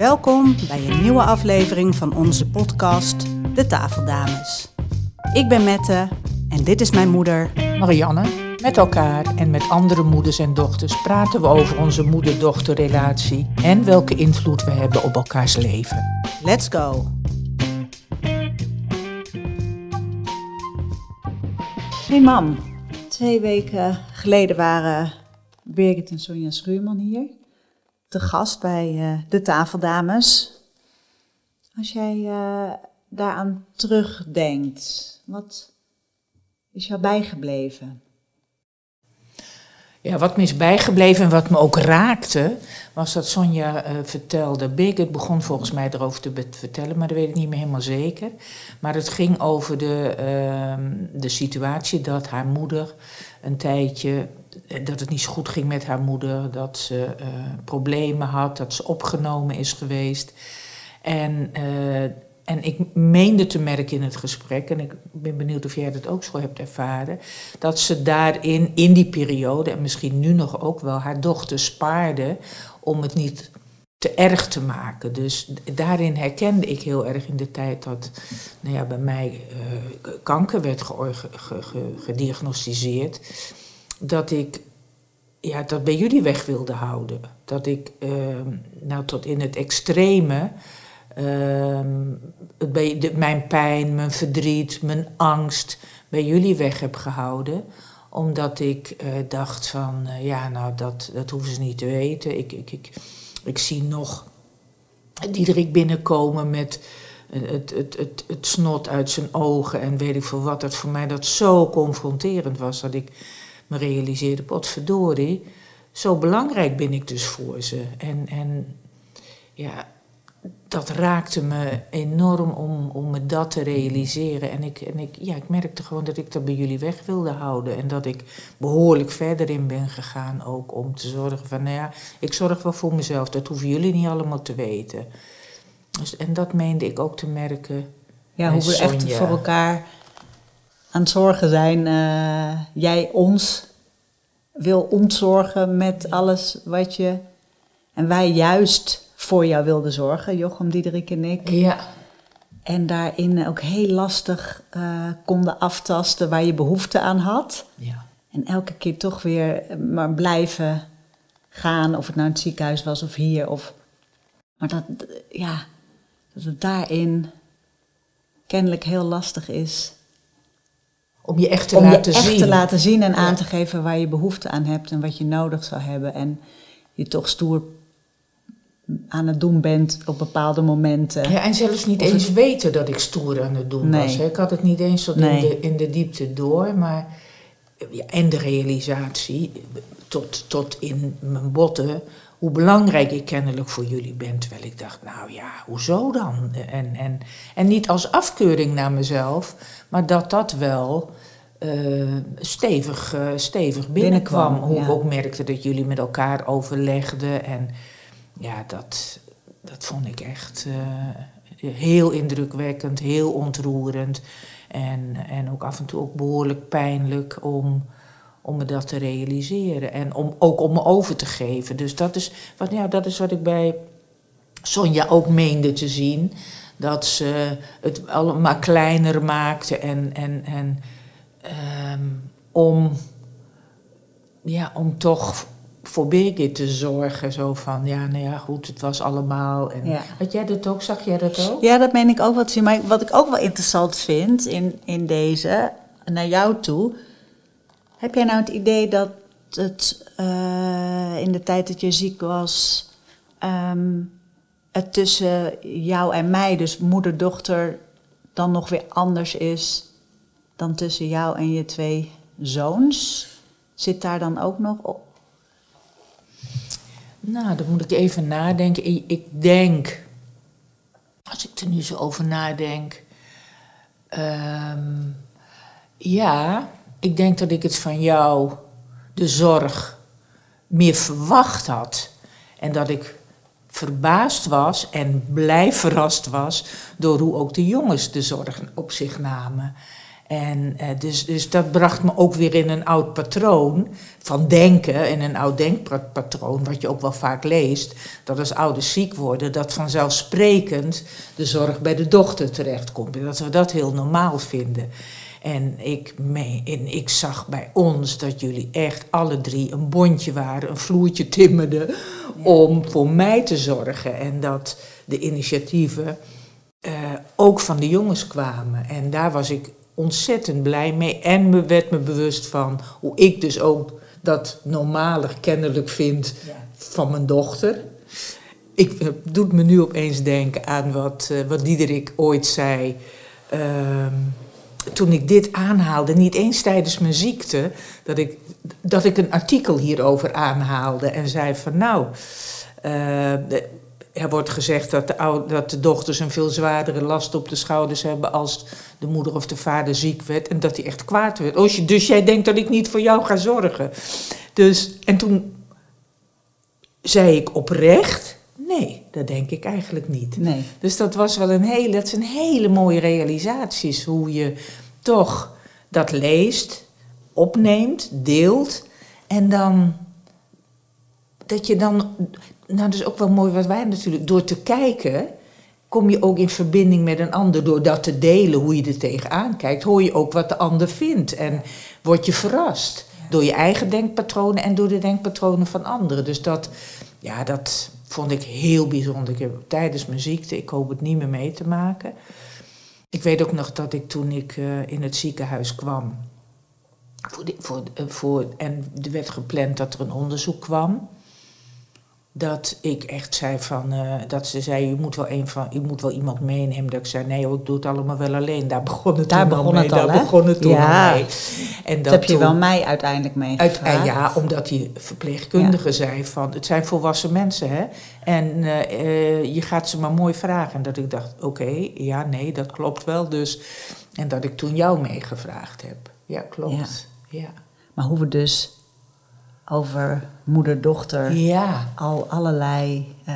Welkom bij een nieuwe aflevering van onze podcast De Tafeldames. Ik ben Mette en dit is mijn moeder. Marianne, met elkaar en met andere moeders en dochters praten we over onze moeder-dochterrelatie en welke invloed we hebben op elkaars leven. Let's go! Hey mam, twee weken geleden waren Birgit en Sonja Schuurman hier. Te gast bij eh, de tafeldames. Als jij eh, daaraan terugdenkt, wat is jou bijgebleven? Ja, wat me is bijgebleven en wat me ook raakte, was dat Sonja eh, vertelde. Birgit begon volgens mij erover te vertellen, maar dat weet ik niet meer helemaal zeker. Maar het ging over de, ehm, de situatie dat haar moeder een tijdje. Eh, dat het niet zo goed ging met haar moeder, dat ze eh, problemen had, dat ze opgenomen is geweest. En, eh, en ik meende te merken in het gesprek, en ik ben benieuwd of jij dat ook zo hebt ervaren, dat ze daarin, in die periode, en misschien nu nog ook wel, haar dochter spaarde om het niet te erg te maken. Dus daarin herkende ik heel erg in de tijd dat nou ja, bij mij kanker werd gediagnosticeerd, dat ik ja, dat bij jullie weg wilde houden. Dat ik eh, nou tot in het extreme ehm, bij mijn pijn, mijn verdriet, mijn angst bij jullie weg heb gehouden. Omdat ik eh, dacht van, eh, ja, nou, dat, dat hoeven ze niet te weten. Ik, ik, ik, ik zie nog Diederik binnenkomen met het, het, het, het snot uit zijn ogen en weet ik veel wat. Dat voor mij dat zo confronterend was dat ik me realiseerde, potverdorie, zo belangrijk ben ik dus voor ze. En, en ja, dat raakte me enorm om, om me dat te realiseren. En, ik, en ik, ja, ik merkte gewoon dat ik dat bij jullie weg wilde houden. En dat ik behoorlijk verder in ben gegaan ook om te zorgen van, nou ja, ik zorg wel voor mezelf. Dat hoeven jullie niet allemaal te weten. Dus, en dat meende ik ook te merken. Ja, hoe we echt voor elkaar aan het zorgen zijn. Eh, jij ons wil ontzorgen met alles wat je... En wij juist voor jou wilden zorgen, Jochem, Diederik en ik. Ja, En daarin ook heel lastig eh, konden aftasten waar je behoefte aan had. ja. En elke keer toch weer eh, maar blijven gaan, of het nou in het ziekenhuis was of hier. Of... Maar dat, ja, dat het daarin kennelijk heel lastig is. Om je echt te om je laten echt zien. te laten zien en aan te geven waar je behoefte aan hebt en wat je nodig zou hebben. En je toch stoer aan het doen bent op bepaalde momenten. Ja, en zelfs niet Of eens weten dat ik stoer aan het doen Nee. was. Hè. Ik had het niet eens tot Nee. in, de, in de diepte door, maar ja, en de realisatie tot, tot in mijn botten hoe belangrijk ik kennelijk voor jullie ben. Terwijl ik dacht, nou ja, hoezo dan? En, en, en niet als afkeuring naar mezelf, maar dat dat wel eh, stevig, eh, stevig binnenkwam. Binnenkwam, Hoe ja. ik ook merkte dat jullie met elkaar overlegden. En ja, dat, dat vond ik echt eh, heel indrukwekkend, heel ontroerend. En, en ook af en toe ook behoorlijk pijnlijk om, om me dat te realiseren. En om, ook om me over te geven. Dus dat is wat, ja, dat is wat ik bij Sonja ook meende te zien. Dat ze het allemaal kleiner maakte en, en, en ehm, om, ja, om toch voor Birgit te zorgen. Zo van, ja, nou ja, goed, het was allemaal. En, Ja. Had jij dat ook? Zag jij dat ook? Ja, dat meen ik ook wat zien. Maar wat ik ook wel interessant vind in, in deze, naar jou toe. Heb jij nou het idee dat het eh, in de tijd dat je ziek was, ehm, het tussen jou en mij, dus moeder-dochter, dan nog weer anders is dan tussen jou en je twee zoons? Zit daar dan ook nog op? Nou, dan moet ik even nadenken. Ik, denk, als ik er nu zo over nadenk. ehm, ja, ik denk dat ik het van jou, de zorg, meer verwacht had. En dat ik verbaasd was en blij verrast was door hoe ook de jongens de zorg op zich namen. En eh, dus, dus dat bracht me ook weer in een oud patroon van denken. In een oud denkpatroon, wat je ook wel vaak leest. Dat als ouders ziek worden, dat vanzelfsprekend de zorg bij de dochter terechtkomt. En dat we dat heel normaal vinden. En ik, mee, en ik zag bij ons dat jullie echt alle drie een bondje waren, een vloertje timmerden om voor mij te zorgen. En dat de initiatieven eh, ook van de jongens kwamen. En daar was ik ontzettend blij mee. En me werd me bewust van hoe ik dus ook dat normaler kennelijk vind van mijn dochter. Ik het doet me nu opeens denken aan wat, uh, wat Diederik ooit zei. Ehm, toen ik dit aanhaalde, niet eens tijdens mijn ziekte, dat ik, dat ik een artikel hierover aanhaalde en zei van nou, uh, er wordt gezegd dat de, dat de dochters een veel zwaardere last op de schouders hebben als de moeder of de vader ziek werd en dat hij echt kwaad werd. Dus jij denkt dat ik niet voor jou ga zorgen. Dus, en toen zei ik oprecht, nee, dat denk ik eigenlijk niet. Nee. Dus dat was wel een hele, dat zijn hele mooie realisaties, hoe je toch dat leest, opneemt, deelt en dan dat je dan nou, dat is ook wel mooi wat wij natuurlijk. Door te kijken kom je ook in verbinding met een ander. Door dat te delen, hoe je er tegenaan kijkt, hoor je ook wat de ander vindt. En word je verrast. Door je eigen denkpatronen en door de denkpatronen van anderen. Dus dat, ja, dat vond ik heel bijzonder. Ik heb tijdens mijn ziekte, ik hoop het niet meer mee te maken. Ik weet ook nog dat ik toen ik uh, in het ziekenhuis kwam. Voor, voor, uh, voor, en er werd gepland dat er een onderzoek kwam dat ik echt zei van, uh, dat ze zei, je moet wel, een van, je moet wel iemand meenemen. Dat ik zei, nee ik doe het allemaal wel alleen. Daar begon het daar toen begon mee. Het al, daar begon het toen ja. al mee. En dat, dat heb je wel mij uiteindelijk meegevraagd. Uit, uh, ja, omdat die verpleegkundige ja. zei van, het zijn volwassen mensen hè. En uh, je gaat ze maar mooi vragen. En dat ik dacht, oké, okay, ja, nee, dat klopt wel. Dus, en dat ik toen jou meegevraagd heb. Ja, klopt. Ja. ja. Maar hoe we dus over moeder-dochter ja. al allerlei uh,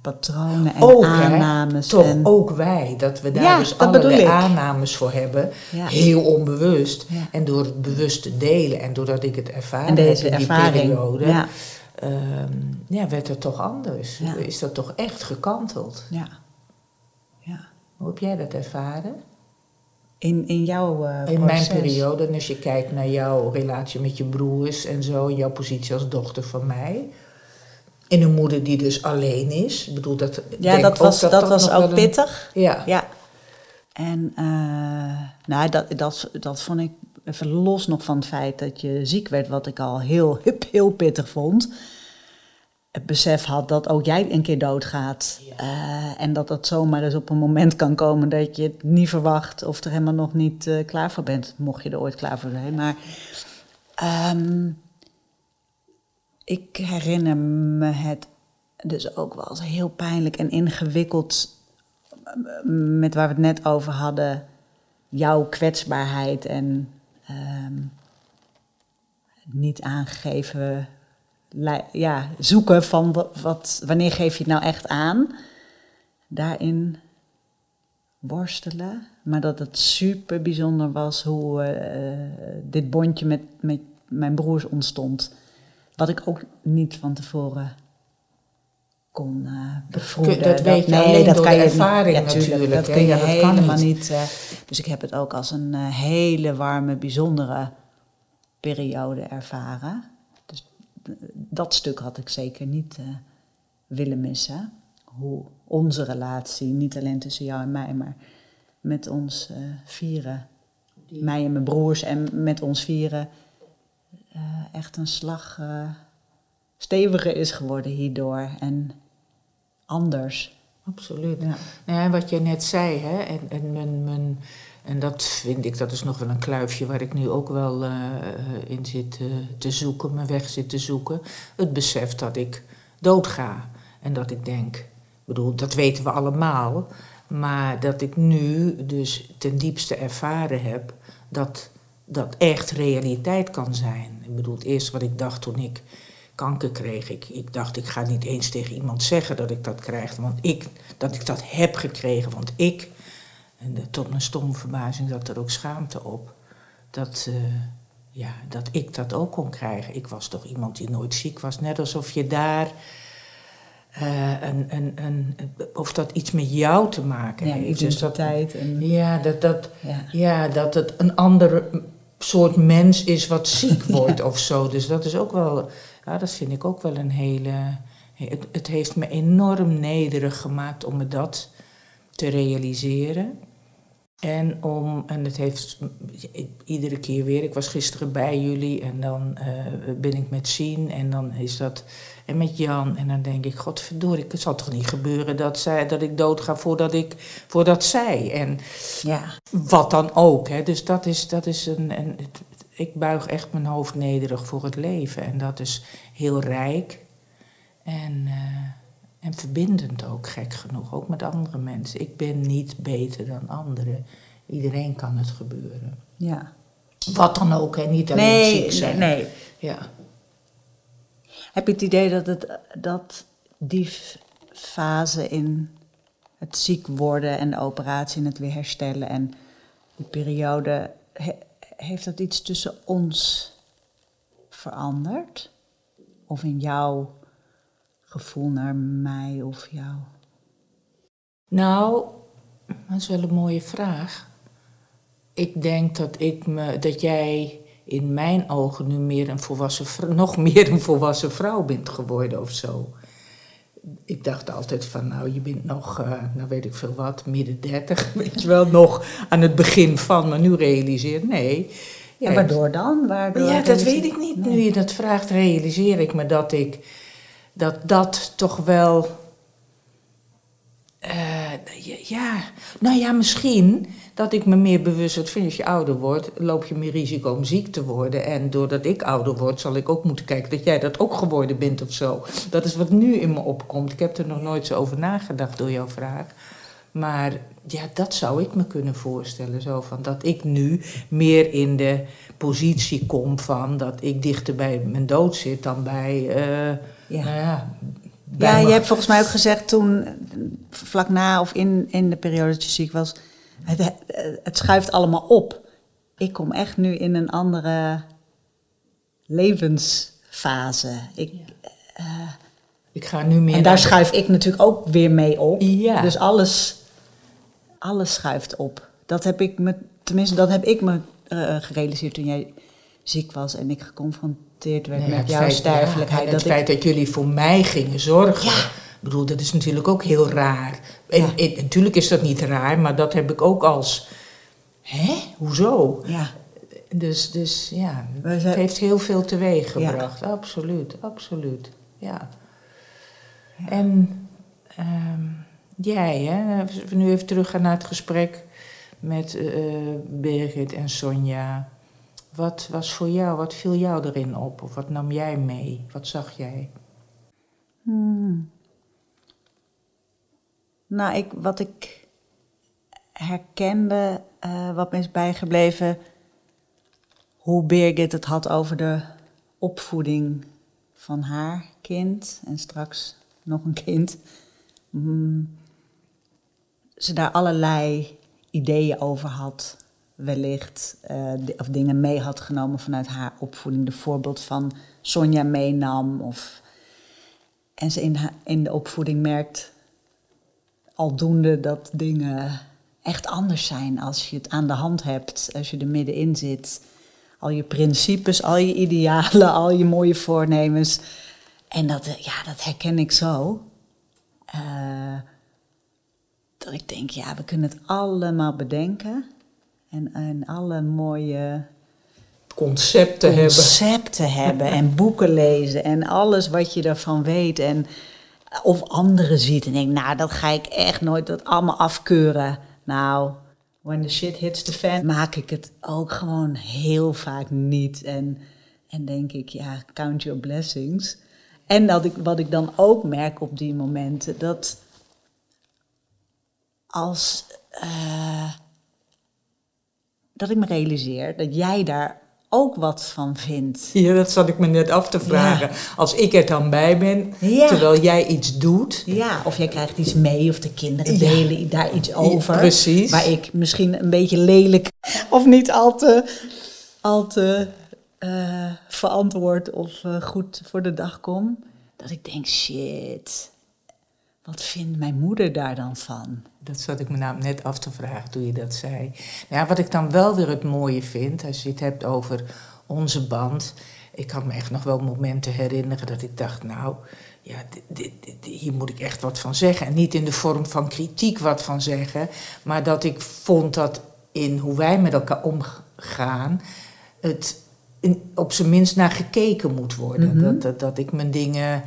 patronen en ook, aannames. Hè? Toch en... ook wij, dat we daar ja, dus allerlei aannames voor hebben. Ja. Heel onbewust. Ja. En door het bewust te delen en doordat ik het ervaren en deze heb in die ervaring, periode, ja. Um, ja, werd het toch anders. Is dat toch echt gekanteld. Ja. ja. Hoe heb jij dat ervaren? In, in jouw uh, In proces. mijn periode, en als je kijkt naar jouw relatie met je broers en zo, jouw positie als dochter van mij. En een moeder die dus alleen is. Ik bedoel, dat, ja, dat was, dat, dat dat was ook een- pittig. Ja. Ja. En uh, nou, dat, dat, dat vond ik even los nog van het feit dat je ziek werd, wat ik al heel, heel pittig vond. Het besef had dat ook jij een keer doodgaat. Ja. Uh, en dat dat zomaar eens op een moment kan komen dat je het niet verwacht of er helemaal nog niet uh, klaar voor bent. Mocht je er ooit klaar voor zijn. Maar um, ik herinner me het dus ook wel als heel pijnlijk en ingewikkeld met waar we het net over hadden, jouw kwetsbaarheid en um, niet aangegeven, ja, zoeken van wat, wat, wanneer geef je het nou echt aan, daarin worstelen. Maar dat het super bijzonder was hoe uh, dit bondje met, met mijn broers ontstond. Wat ik ook niet van tevoren kon uh, bevroeden. Dat, weet je nee, dat kan je ervaring ja, tuurlijk, natuurlijk. Dat kun je ja, dat kan helemaal niet. niet. Uh, dus ik heb het ook als een uh, hele warme, bijzondere periode ervaren. Dat stuk had ik zeker niet uh, willen missen. Hoe onze relatie, niet alleen tussen jou en mij, maar met ons uh, vieren, Die. mij en mijn broers en met ons vieren, uh, echt een slag steviger is geworden hierdoor en anders. Absoluut. Ja. Nou ja, wat je net zei, hè, en, en, mijn, mijn, en dat vind ik, dat is nog wel een kluifje waar ik nu ook wel uh, in zit uh, te zoeken, mijn weg zit te zoeken. Het besef dat ik doodga. En dat ik denk, bedoel, dat weten we allemaal, maar dat ik nu dus ten diepste ervaren heb dat dat echt realiteit kan zijn. Ik bedoel, het eerste wat ik dacht toen ik kanker kreeg, ik, ik dacht, ik ga niet eens tegen iemand zeggen dat ik dat krijg, want ik, dat ik dat heb gekregen, want ik en tot mijn stomme verbazing zat er ook schaamte op. Dat, eh, ja, dat ik dat ook kon krijgen. Ik was toch iemand die nooit ziek was. Net alsof je daar. Uh, een, een, een, of dat iets met jou te maken ja, heeft. Dus dat, en... ja, dat, dat, ja. ja. dat het een ander soort mens is wat ziek wordt of zo. Dus dat is ook wel. Ja, dat vind ik ook wel een hele. Het, het heeft me enorm nederig gemaakt om me dat te realiseren. En, om, en het heeft iedere keer weer, ik was gisteren bij jullie en dan uh, ben ik met Sien en dan is dat, en met Jan en dan denk ik, godverdorie, het zal toch niet gebeuren dat, zij, dat ik doodga voordat, ik, voordat zij. En ja. wat dan ook, hè. dus dat is, dat is een, een, ik buig echt mijn hoofd nederig voor het leven en dat is heel rijk en... Uh, en verbindend ook, gek genoeg, ook met andere mensen. Ik ben niet beter dan anderen. Iedereen kan het gebeuren. Ja. Wat dan ook, hè? niet alleen nee, ziek zijn. Nee, nee. Ja. Heb je het idee dat, het, dat die fase in het ziek worden en de operatie en het weer herstellen en die periode, heeft dat iets tussen ons veranderd? Of in jouw gevoel naar mij of jou? Nou, dat is wel een mooie vraag. Ik denk dat, ik me, dat jij in mijn ogen nu meer een volwassen vrouw, nog meer een volwassen vrouw bent geworden of zo. Ik dacht altijd van, nou, je bent nog, uh, nou weet ik veel wat, midden dertig, weet je wel, nog aan het begin van, maar nu realiseer nee. Ja, waardoor dan? Waardoor ja, dat weet ik niet. Nu je dat vraagt, realiseer ik me dat ik dat dat toch wel. Uh, ja, nou ja, misschien dat ik me meer bewust vind als je ouder wordt, loop je meer risico om ziek te worden. En doordat ik ouder word, zal ik ook moeten kijken dat jij dat ook geworden bent of zo. Dat is wat nu in me opkomt. Ik heb er nog nooit zo over nagedacht door jouw vraag. Maar ja, dat zou ik me kunnen voorstellen. Zo van dat ik nu meer in de positie kom van dat ik dichter bij mijn dood zit dan bij. Uh, ja. Nou ja, ja, je hebt volgens mij ook gezegd toen, vlak na of in, in de periode dat je ziek was, het, het schuift allemaal op. Ik kom echt nu in een andere levensfase. Ik, uh, ik ga nu meer. En daar schuif ik natuurlijk ook weer mee op. Ja. Dus alles, alles schuift op. Dat heb ik me, tenminste, dat heb ik me uh, gerealiseerd toen jij ziek was en ik geconfronteerd werd met jouw sterfelijkheid. Ja, het feit dat jullie voor mij gingen zorgen. Ik bedoel, dat is natuurlijk ook heel raar. En, natuurlijk is dat niet raar, maar dat heb ik ook als... Hè? Hoezo? Ja. Dus, dus ja, het heeft heel veel teweeg gebracht. Absoluut, absoluut. Ja. En um, jij, hè? we nu even teruggaan naar het gesprek met uh, Birgit en Sonja. Wat was voor jou, wat viel jou erin op? Of wat nam jij mee? Wat zag jij? Hmm. Nou, ik, wat ik herkende, uh, wat me is bijgebleven, hoe Birgit het had over de opvoeding van haar kind en straks nog een kind. Hmm. Ze daar allerlei ideeën over had wellicht uh, of dingen mee had genomen vanuit haar opvoeding. De voorbeeld van Sonja meenam. Of, en ze in, in de opvoeding merkt aldoende dat dingen echt anders zijn als je het aan de hand hebt, als je er middenin zit. Al je principes, al je idealen, al je mooie voornemens. En dat, eh, ja, dat herken ik zo. Uh, dat ik denk, ja, we kunnen het allemaal bedenken. En, en alle mooie concepten, concepten hebben. en boeken lezen en alles wat je daarvan weet. En of anderen ziet en denk, nou, dat ga ik echt nooit dat allemaal afkeuren. Nou, when the shit hits the fan, maak ik het ook gewoon heel vaak niet. En, en denk ik, ja, count your blessings. En dat ik, wat ik dan ook merk op die momenten, dat als. Uh, dat ik me realiseer dat jij daar ook wat van vindt. Ja, dat zat ik me net af te vragen. Als ik er dan bij ben, Ja. terwijl jij iets doet. Ja, of jij krijgt iets mee of de kinderen Ja. delen daar iets over. precies. Waar ik misschien een beetje lelijk of niet al te, al te eh, verantwoord of eh, goed voor de dag kom. Dat ik denk, shit, wat vindt mijn moeder daar dan van? Dat zat ik me namelijk net af te vragen toen je dat zei. Nou ja, wat ik dan wel weer het mooie vind, als je het hebt over onze band. Ik kan me echt nog wel momenten herinneren dat ik dacht, nou, ja, dit, dit, hier moet ik echt wat van zeggen. En niet in de vorm van kritiek wat van zeggen, maar dat ik vond dat in hoe wij met elkaar omgaan, het in, op zijn minst naar gekeken moet worden. Mhm. dat, dat, dat ik mijn dingen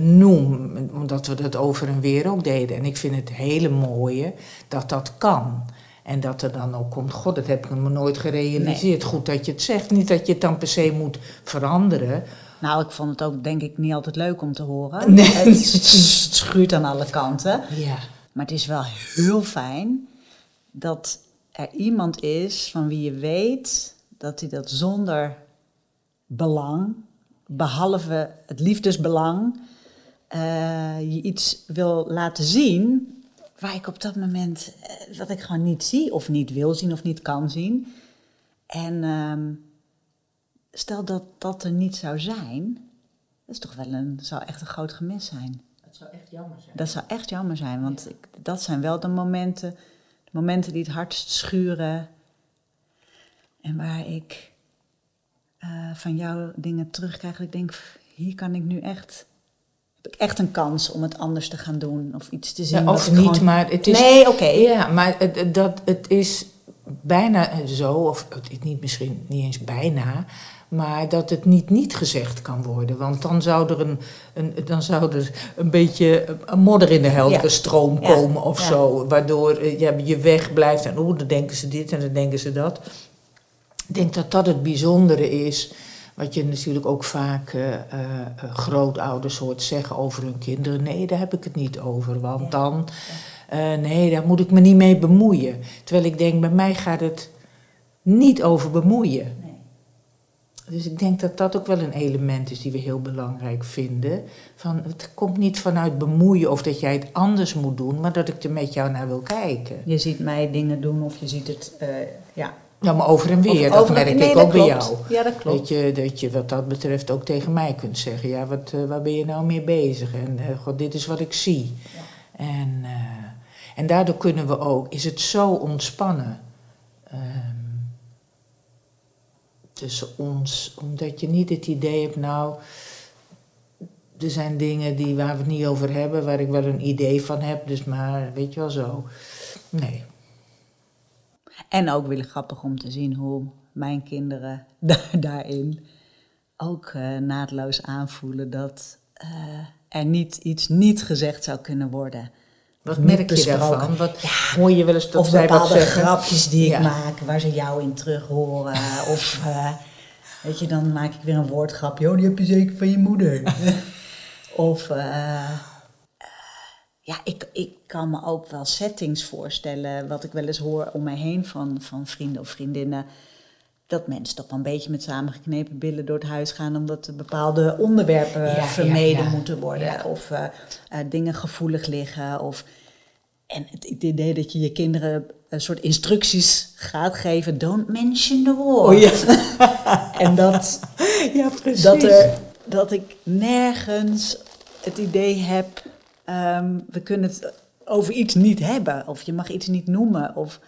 noem, omdat we dat over en weer ook deden. En ik vind het hele mooie dat dat kan. En dat er dan ook komt, god, dat heb ik me nooit gerealiseerd. Goed dat je het zegt, niet dat je het dan per se moet veranderen. Nou, ik vond het ook denk ik niet altijd leuk om te horen. Nee. Het, het schuurt aan alle kanten. Ja, Maar het is wel heel fijn dat er iemand is van wie je weet dat hij dat zonder belang, behalve het liefdesbelang, eh, je iets wil laten zien waar ik op dat moment, eh, wat ik gewoon niet zie of niet wil zien of niet kan zien. En ehm, stel dat dat er niet zou zijn, dat is toch wel een, zou echt een groot gemis zijn. dat zou echt jammer zijn. Dat zou echt jammer zijn, want ik, dat zijn wel de momenten, de momenten die het hardst schuren. En waar ik eh, van jou dingen terugkrijg. Dat ik denk, hier kan ik nu echt, heb ik echt een kans om het anders te gaan doen. Of iets te zien. Ja, of niet, gewoon- maar het is... Nee, oké. Ja, maar het, dat, het is bijna zo, of het is niet misschien niet eens bijna, maar dat het niet niet gezegd kan worden. Want dan zou er een, een, dan zou er een beetje een modder in de heldere Ja. stroom Ja. komen of Ja. zo. Waardoor eh, ja, je weg blijft en oeh, dan denken ze dit en dan denken ze dat. Ik denk dat dat het bijzondere is. Wat je natuurlijk ook vaak eh, eh, eh, grootouders hoort zeggen over hun kinderen. Nee, daar heb ik het niet over. Want Ja. dan, nee, daar moet ik me niet mee bemoeien. Terwijl ik denk, bij mij gaat het niet over bemoeien. Nee. Dus ik denk dat dat ook wel een element is die we heel belangrijk vinden. Van, het komt niet vanuit bemoeien of dat jij het anders moet doen, maar dat ik er met jou naar wil kijken. Je ziet mij dingen doen of je ziet het, ja. Ja, maar over en weer, Of dat over- merk nee, ik ook bij jou. Ja, dat klopt. Dat je, dat je wat dat betreft ook tegen mij kunt zeggen. Ja, wat, eh, waar ben je nou mee bezig? En eh, god, dit is wat ik zie. En, eh, en daardoor kunnen we ook, is het zo ontspannen ehm, tussen ons, omdat je niet het idee hebt, nou, er zijn dingen die, waar we het niet over hebben, waar ik wel een idee van heb, dus maar, weet je wel zo. Nee. En ook weer grappig om te zien hoe mijn kinderen daar, daarin ook eh, naadloos aanvoelen dat eh, er niet iets niet gezegd zou kunnen worden. Wat Niet merk je daarvan? Wat, hoor je wel eens dat of zij bepaalde grapjes die ik Ja. maak, waar ze jou in terug horen. of eh, weet je, dan maak ik weer een woordgrapje. Oh, die heb je zeker van je moeder. of ja, ik, ik kan me ook wel settings voorstellen. Wat ik wel eens hoor om mij heen van, van vrienden of vriendinnen. Dat mensen toch wel een beetje met samengeknepen billen door het huis gaan. Omdat er bepaalde onderwerpen Ja, vermeden ja. moeten worden. Of eh, eh, dingen gevoelig liggen. Of en het idee dat je je kinderen een soort instructies gaat geven. Don't mention the war. Oh ja. En dat, ja, precies. dat, er, dat ik nergens het idee heb... ehm, we kunnen het over iets niet hebben. Of je mag iets niet noemen. Of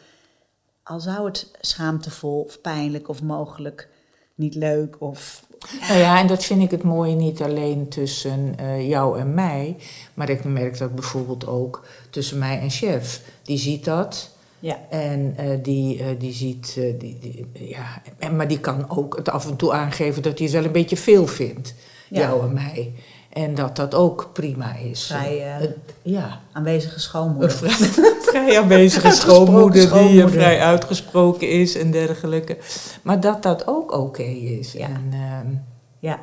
al zou het schaamtevol of pijnlijk of mogelijk niet leuk. Of, Nou ja, en dat vind ik het mooie niet alleen tussen eh, jou en mij, maar ik merk dat bijvoorbeeld ook tussen mij en chef. Die ziet dat. ja. En eh, die, eh, die ziet, eh, die, die, ja, en, maar die kan ook het af en toe aangeven dat hij het wel een beetje veel vindt, Ja. jou en mij. En dat dat ook prima is. Vrij, eh, Het- ja. Aanwezige Een schoonmoeder. vrij, vrij aanwezige schoonmoeder die eh, vrij uitgesproken is en dergelijke. Maar dat dat ook oké is. Ja. En, ehm, Ja.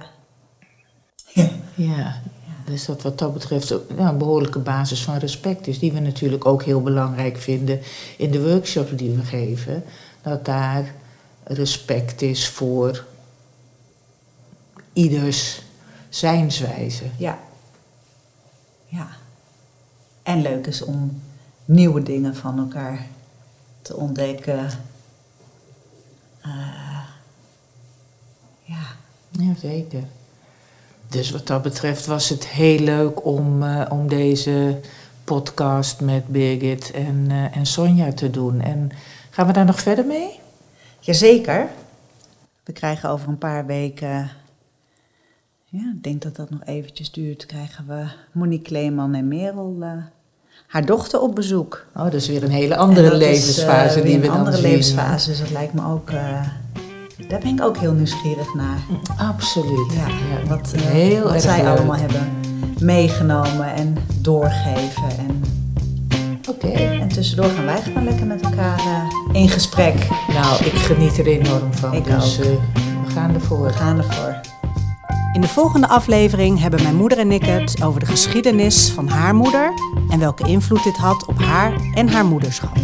ja, dus dat wat dat betreft ja, een behoorlijke basis van respect is. Die we natuurlijk ook heel belangrijk vinden in de workshops die we geven. Dat daar respect is voor ieders zijnswijze. Ja. Ja. En leuk is om nieuwe dingen van elkaar te ontdekken. Uh, ja. Jazeker. Dus wat dat betreft was het heel leuk om, uh, om deze podcast met Birgit en, uh, en Sonja te doen. En gaan we daar nog verder mee? Jazeker. We krijgen over een paar weken, ja, ik denk dat dat nog eventjes duurt, krijgen we Monique Kleeman en Merel, uh, haar dochter, op bezoek. Oh, dat is weer een hele andere levensfase is, die we een dan andere zien. levensfase, dus dat lijkt me ook, uh, daar ben ik ook heel nieuwsgierig naar. Absoluut. Ja, Ja, wat, heel wat erg zij leuk. allemaal hebben meegenomen en doorgeven. En, Oké. en tussendoor gaan wij gewoon lekker met elkaar in gesprek. Nou, ik geniet er enorm van. Ik dus ook. eh, we gaan ervoor. We gaan ervoor. In de volgende aflevering hebben mijn moeder en ik het over de geschiedenis van haar moeder en welke invloed dit had op haar en haar moederschap.